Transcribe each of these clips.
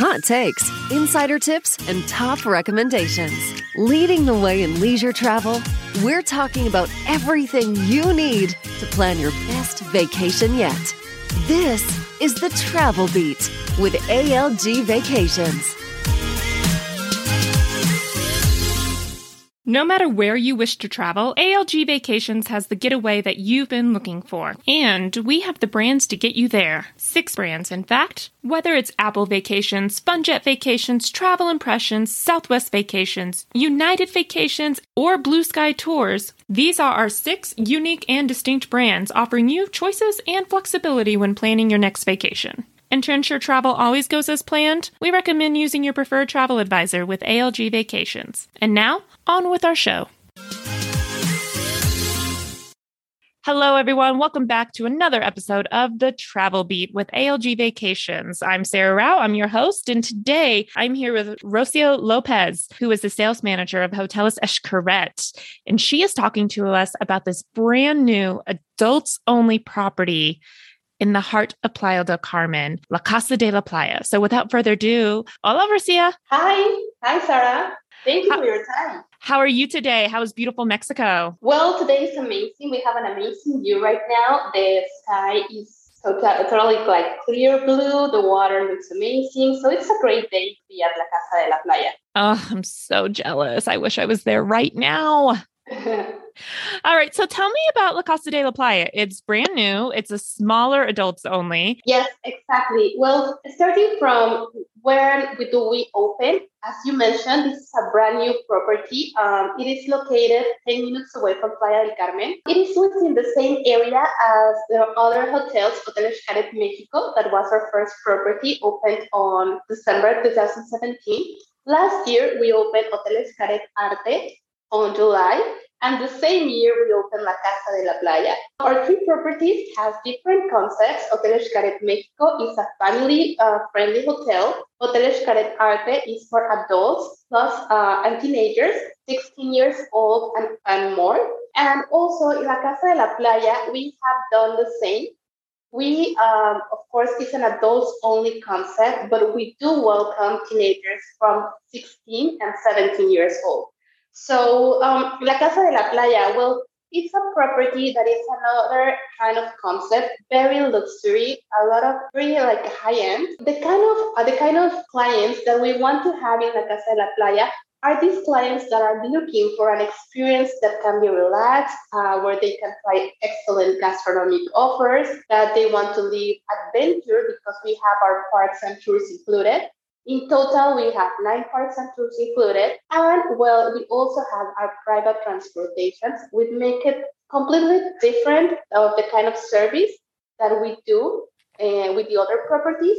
hot takes, insider tips, and top recommendations. Leading the way in leisure travel, we're talking about everything you need to plan your best vacation yet. This is the Travel Beat with ALG Vacations. No matter where you wish to travel, ALG Vacations has the getaway that you've been looking for. And we have the brands to get you there. Six brands, in fact. Whether it's Apple Vacations, Funjet Vacations, Travel Impressions, Southwest Vacations, United Vacations, or Blue Sky Tours, these are our six unique and distinct brands offering you choices and flexibility when planning your next vacation. And to ensure travel always goes as planned, we recommend using your preferred travel advisor with ALG Vacations. And now, on with our show. Hello, everyone. Welcome back to another episode of The Travel Beat with ALG Vacations. I'm Sarah Rao. I'm your host. And today I'm here with Rocio Lopez, who is the sales manager of Hoteles Xcaret. And she is talking to us about this brand new adults only property in the heart of Playa del Carmen, La Casa de la Playa. So without further ado, hola, Rocio. Hi. Hi, Sarah. Thank you how, for your time. How are you today? How is beautiful Mexico? Well, today is amazing. We have an amazing view right now. The sky is tota-, totally like clear blue. The water looks amazing. So it's a great day to be at La Casa de la Playa. Oh, I'm so jealous. I wish I was there right now. All right. So tell me about La Casa de la Playa. It's brand new. It's a smaller adults only. Yes, exactly. Well, starting from where we do we open, as you mentioned, this is a brand new property. Um, it is located 10 minutes away from Playa del Carmen. It is within the same area as the other hotels, Hotel Xcaret Mexico, that was our first property, opened on December 2017. Last year, we opened Hotel Xcaret Arte on July, and the same year, we opened La Casa de la Playa. Our three properties have different concepts. Hotel Xcaret Mexico is a family-friendly uh, hotel. Hotel Xcaret Arte is for adults plus uh, and teenagers, 16 years old and, and more. And also in La Casa de la Playa, we have done the same. We, um, of course, it's an adults-only concept, but we do welcome teenagers from 16 and 17 years old. So um, La Casa de la Playa, well, it's a property that is another kind of concept, very luxury, a lot of very like high end. The kind of uh, the kind of clients that we want to have in La Casa de la Playa are these clients that are looking for an experience that can be relaxed, uh, where they can try excellent gastronomic offers, that they want to live adventure because we have our parks and tours included. In total, we have nine parks and tours included. And well, we also have our private transportations, which make it completely different of the kind of service that we do uh, with the other properties.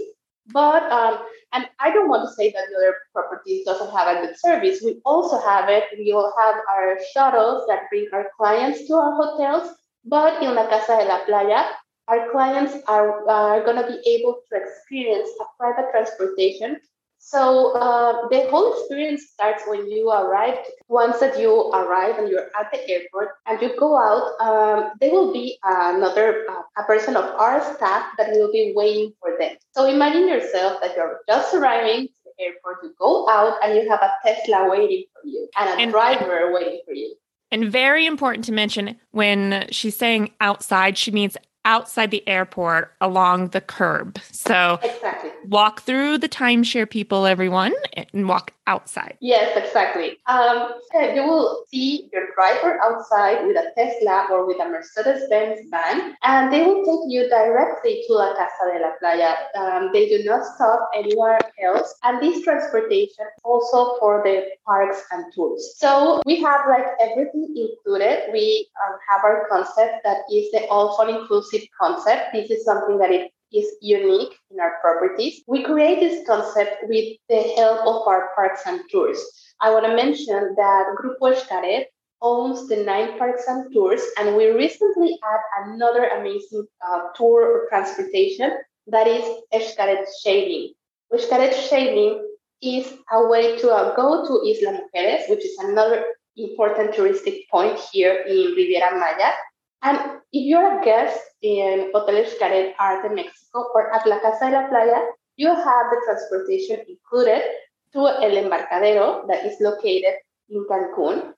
But um, and I don't want to say that the other properties doesn't have a good service. We also have it. We will have our shuttles that bring our clients to our hotels. But in La Casa de la Playa, our clients are, are going to be able to experience a private transportation so uh, the whole experience starts when you arrive. Once that you arrive and you're at the airport and you go out, um, there will be another uh, a person of our staff that will be waiting for them. So imagine yourself that you're just arriving to the airport. You go out and you have a Tesla waiting for you and a and, driver waiting for you. And very important to mention when she's saying outside, she means outside the airport along the curb. So exactly. Walk through the timeshare people, everyone, and walk outside. Yes, exactly. Um, you will see your driver outside with a Tesla or with a Mercedes Benz van, and they will take you directly to La Casa de la Playa. Um, they do not stop anywhere else. And this transportation also for the parks and tours. So we have like everything included. We um, have our concept that is the all fun inclusive concept. This is something that it is unique in our properties. We create this concept with the help of our parks and tours. I want to mention that Grupo Xcaret owns the nine parks and tours, and we recently had another amazing uh, tour or transportation that is Xcaret Xailing. Xcaret Xailing is a way to uh, go to Isla Mujeres, which is another important touristic point here in Riviera Maya. And if you're a guest in Hotel Xcaret Arte Mexico or at La Casa de la Playa, you have the transportation included to El Embarcadero that is located in Cancun.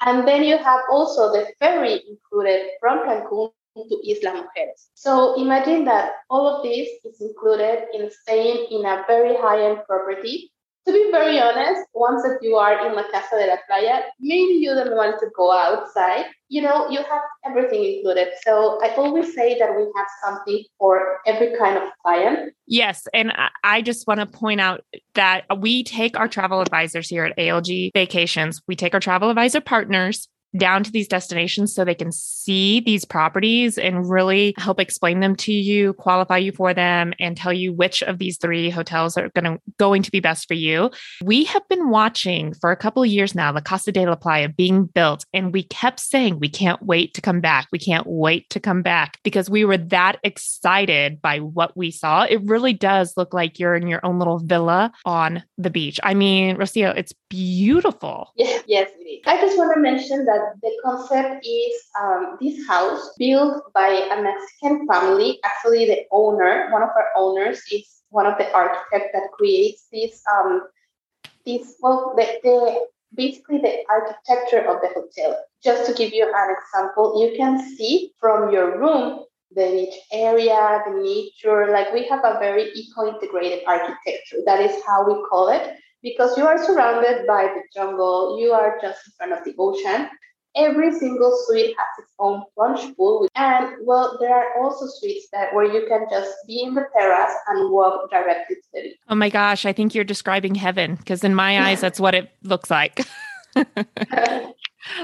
And then you have also the ferry included from Cancun to Isla Mujeres. So imagine that all of this is included in staying in a very high-end property to be very honest, once that you are in La Casa de la Playa, maybe you don't want to go outside. You know, you have everything included. So I always say that we have something for every kind of client. Yes. And I just want to point out that we take our travel advisors here at ALG Vacations, we take our travel advisor partners down to these destinations so they can see these properties and really help explain them to you, qualify you for them, and tell you which of these three hotels are going to going to be best for you. We have been watching for a couple of years now, La Casa de la Playa being built, and we kept saying we can't wait to come back. We can't wait to come back because we were that excited by what we saw. It really does look like you're in your own little villa on the beach. I mean, Rocio, it's beautiful. Yes, is. I just want to mention that the concept is um, this house built by a Mexican family. Actually, the owner, one of our owners, is one of the architects that creates this. Um, this well, the, the basically the architecture of the hotel. Just to give you an example, you can see from your room the beach area, the nature. Like we have a very eco-integrated architecture. That is how we call it because you are surrounded by the jungle, you are just in front of the ocean. Every single suite has its own plunge pool, and well, there are also suites that where you can just be in the terrace and walk directly to the beach. Oh my gosh, I think you're describing heaven because in my eyes, that's what it looks like.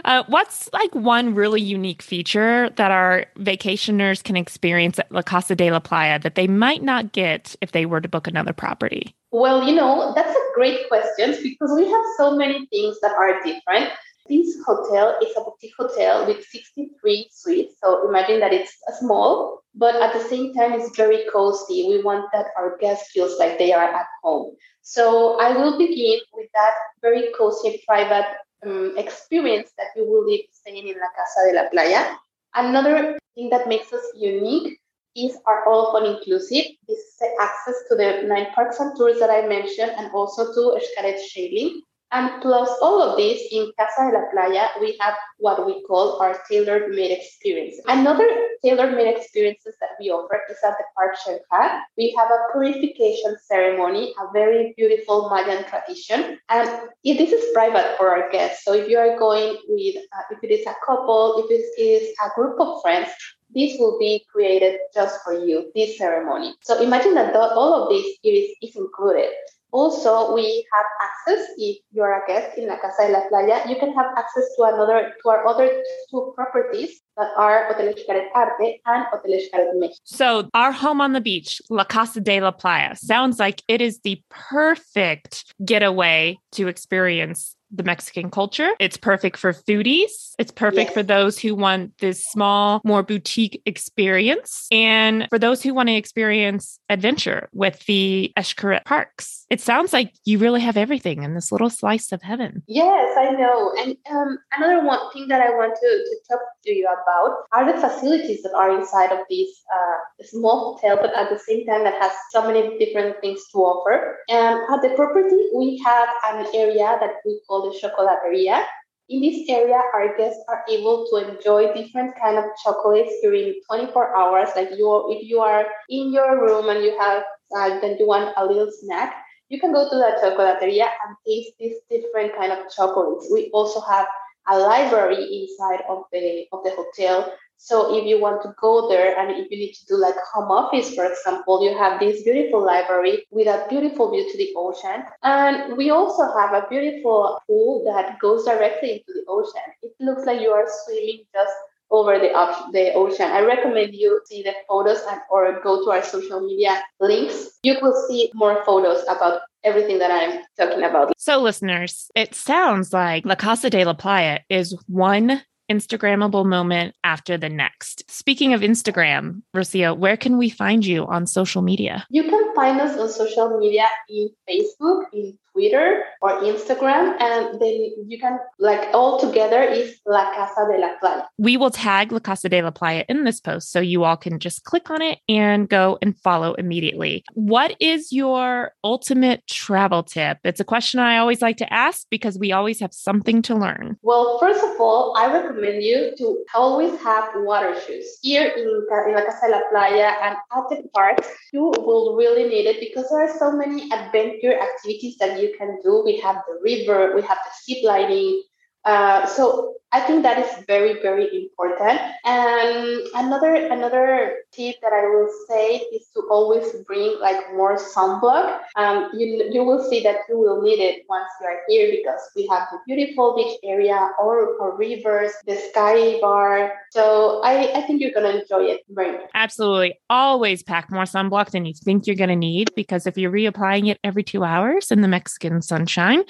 Uh, what's like one really unique feature that our vacationers can experience at La Casa de la Playa that they might not get if they were to book another property? Well, you know, that's a great question because we have so many things that are different. This hotel is a boutique hotel with 63 suites. So imagine that it's small, but at the same time, it's very cozy. We want that our guest feels like they are at home. So I will begin with that very cozy private um, experience that you will be staying in La Casa de la Playa. Another thing that makes us unique is our all fun inclusive. This is the access to the nine parks and tours that I mentioned and also to Xcaret Xailing. And plus all of this, in Casa de la Playa, we have what we call our tailor-made experience. Another tailor-made experiences that we offer is at the Park Xel-Há. We have a purification ceremony, a very beautiful Mayan tradition. And this is private for our guests. So if you are going with, uh, if it is a couple, if it is a group of friends, this will be created just for you, this ceremony. So imagine that all of this is, is included. Also, we have access, if you're a guest in La Casa de la Playa, you can have access to another to our other two properties that are Hotel Xcaret Arte and Hotel Xcaret Mexico. So our home on the beach, La Casa de la Playa, sounds like it is the perfect getaway to experience the Mexican culture. It's perfect for foodies. It's perfect yes. for those who want this small, more boutique experience. And for those who want to experience adventure with the Xcaret parks. It sounds like you really have everything in this little slice of heaven. Yes, I know. And um, another one thing that I want to, to talk to you about are the facilities that are inside of this uh, small hotel, but at the same time that has so many different things to offer. And at the property, we have an area that we call the chocolateria. In this area, our guests are able to enjoy different kind of chocolates during 24 hours. Like you, if you are in your room and you have, uh, then you want a little snack, you can go to the chocolateria and taste these different kind of chocolates. We also have a library inside of the of the hotel so if you want to go there and if you need to do like home office, for example, you have this beautiful library with a beautiful view to the ocean. And we also have a beautiful pool that goes directly into the ocean. It looks like you are swimming just over the, the ocean. I recommend you see the photos and or go to our social media links. You will see more photos about everything that I'm talking about. So listeners, it sounds like La Casa de la Playa is one Instagrammable moment after the next. Speaking of Instagram, Rocio, where can we find you on social media? You can find us on social media in Facebook, in Twitter or Instagram, and then you can like all together is La Casa de la Playa. We will tag La Casa de la Playa in this post so you all can just click on it and go and follow immediately. What is your ultimate travel tip? It's a question I always like to ask because we always have something to learn. Well, first of all, I recommend you to always have water shoes. Here in, in La Casa de la Playa and at the parks, you will really need it because there are so many adventure activities that you can do. We have the river, we have the zip lining. Uh, so I think that is very, very important. And another another tip that I will say is to always bring like more sunblock. Um, you you will see that you will need it once you are here because we have the beautiful beach area or, or rivers, the sky bar. So I, I think you're gonna enjoy it very much. Absolutely. Always pack more sunblock than you think you're gonna need because if you're reapplying it every two hours in the Mexican sunshine,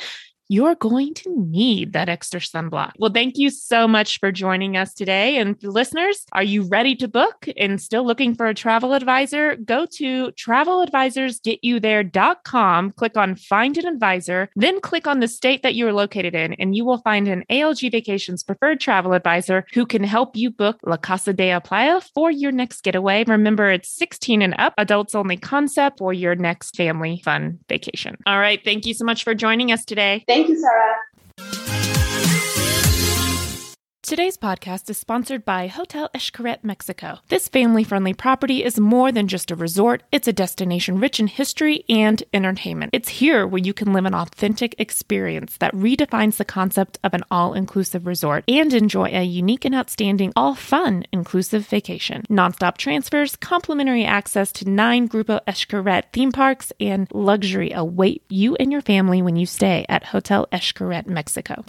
you're going to need that extra sunblock. Well, thank you so much for joining us today. And listeners, are you ready to book and still looking for a travel advisor? Go to traveladvisorsgetyouThere.com, click on Find an Advisor, then click on the state that you are located in, and you will find an ALG Vacations preferred travel advisor who can help you book La Casa de Playa for your next getaway. Remember, it's 16 and up, adults only concept for your next family fun vacation. All right. Thank you so much for joining us today. Thank you, Sarah. Today's podcast is sponsored by Hotel Xcaret Mexico. This family friendly property is more than just a resort, it's a destination rich in history and entertainment. It's here where you can live an authentic experience that redefines the concept of an all inclusive resort and enjoy a unique and outstanding, all fun inclusive vacation. Nonstop transfers, complimentary access to nine Grupo Xcaret theme parks, and luxury await you and your family when you stay at Hotel Xcaret Mexico.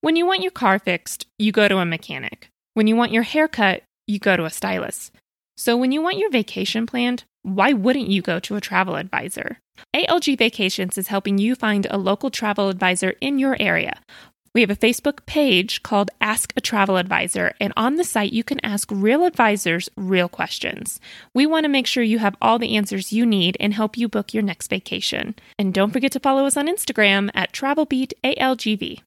When you want your car fixed, you go to a mechanic. When you want your hair cut, you go to a stylist. So when you want your vacation planned, why wouldn't you go to a travel advisor? ALG Vacations is helping you find a local travel advisor in your area. We have a Facebook page called Ask a Travel Advisor, and on the site you can ask real advisors real questions. We want to make sure you have all the answers you need and help you book your next vacation. And don't forget to follow us on Instagram at TravelBeatALGV.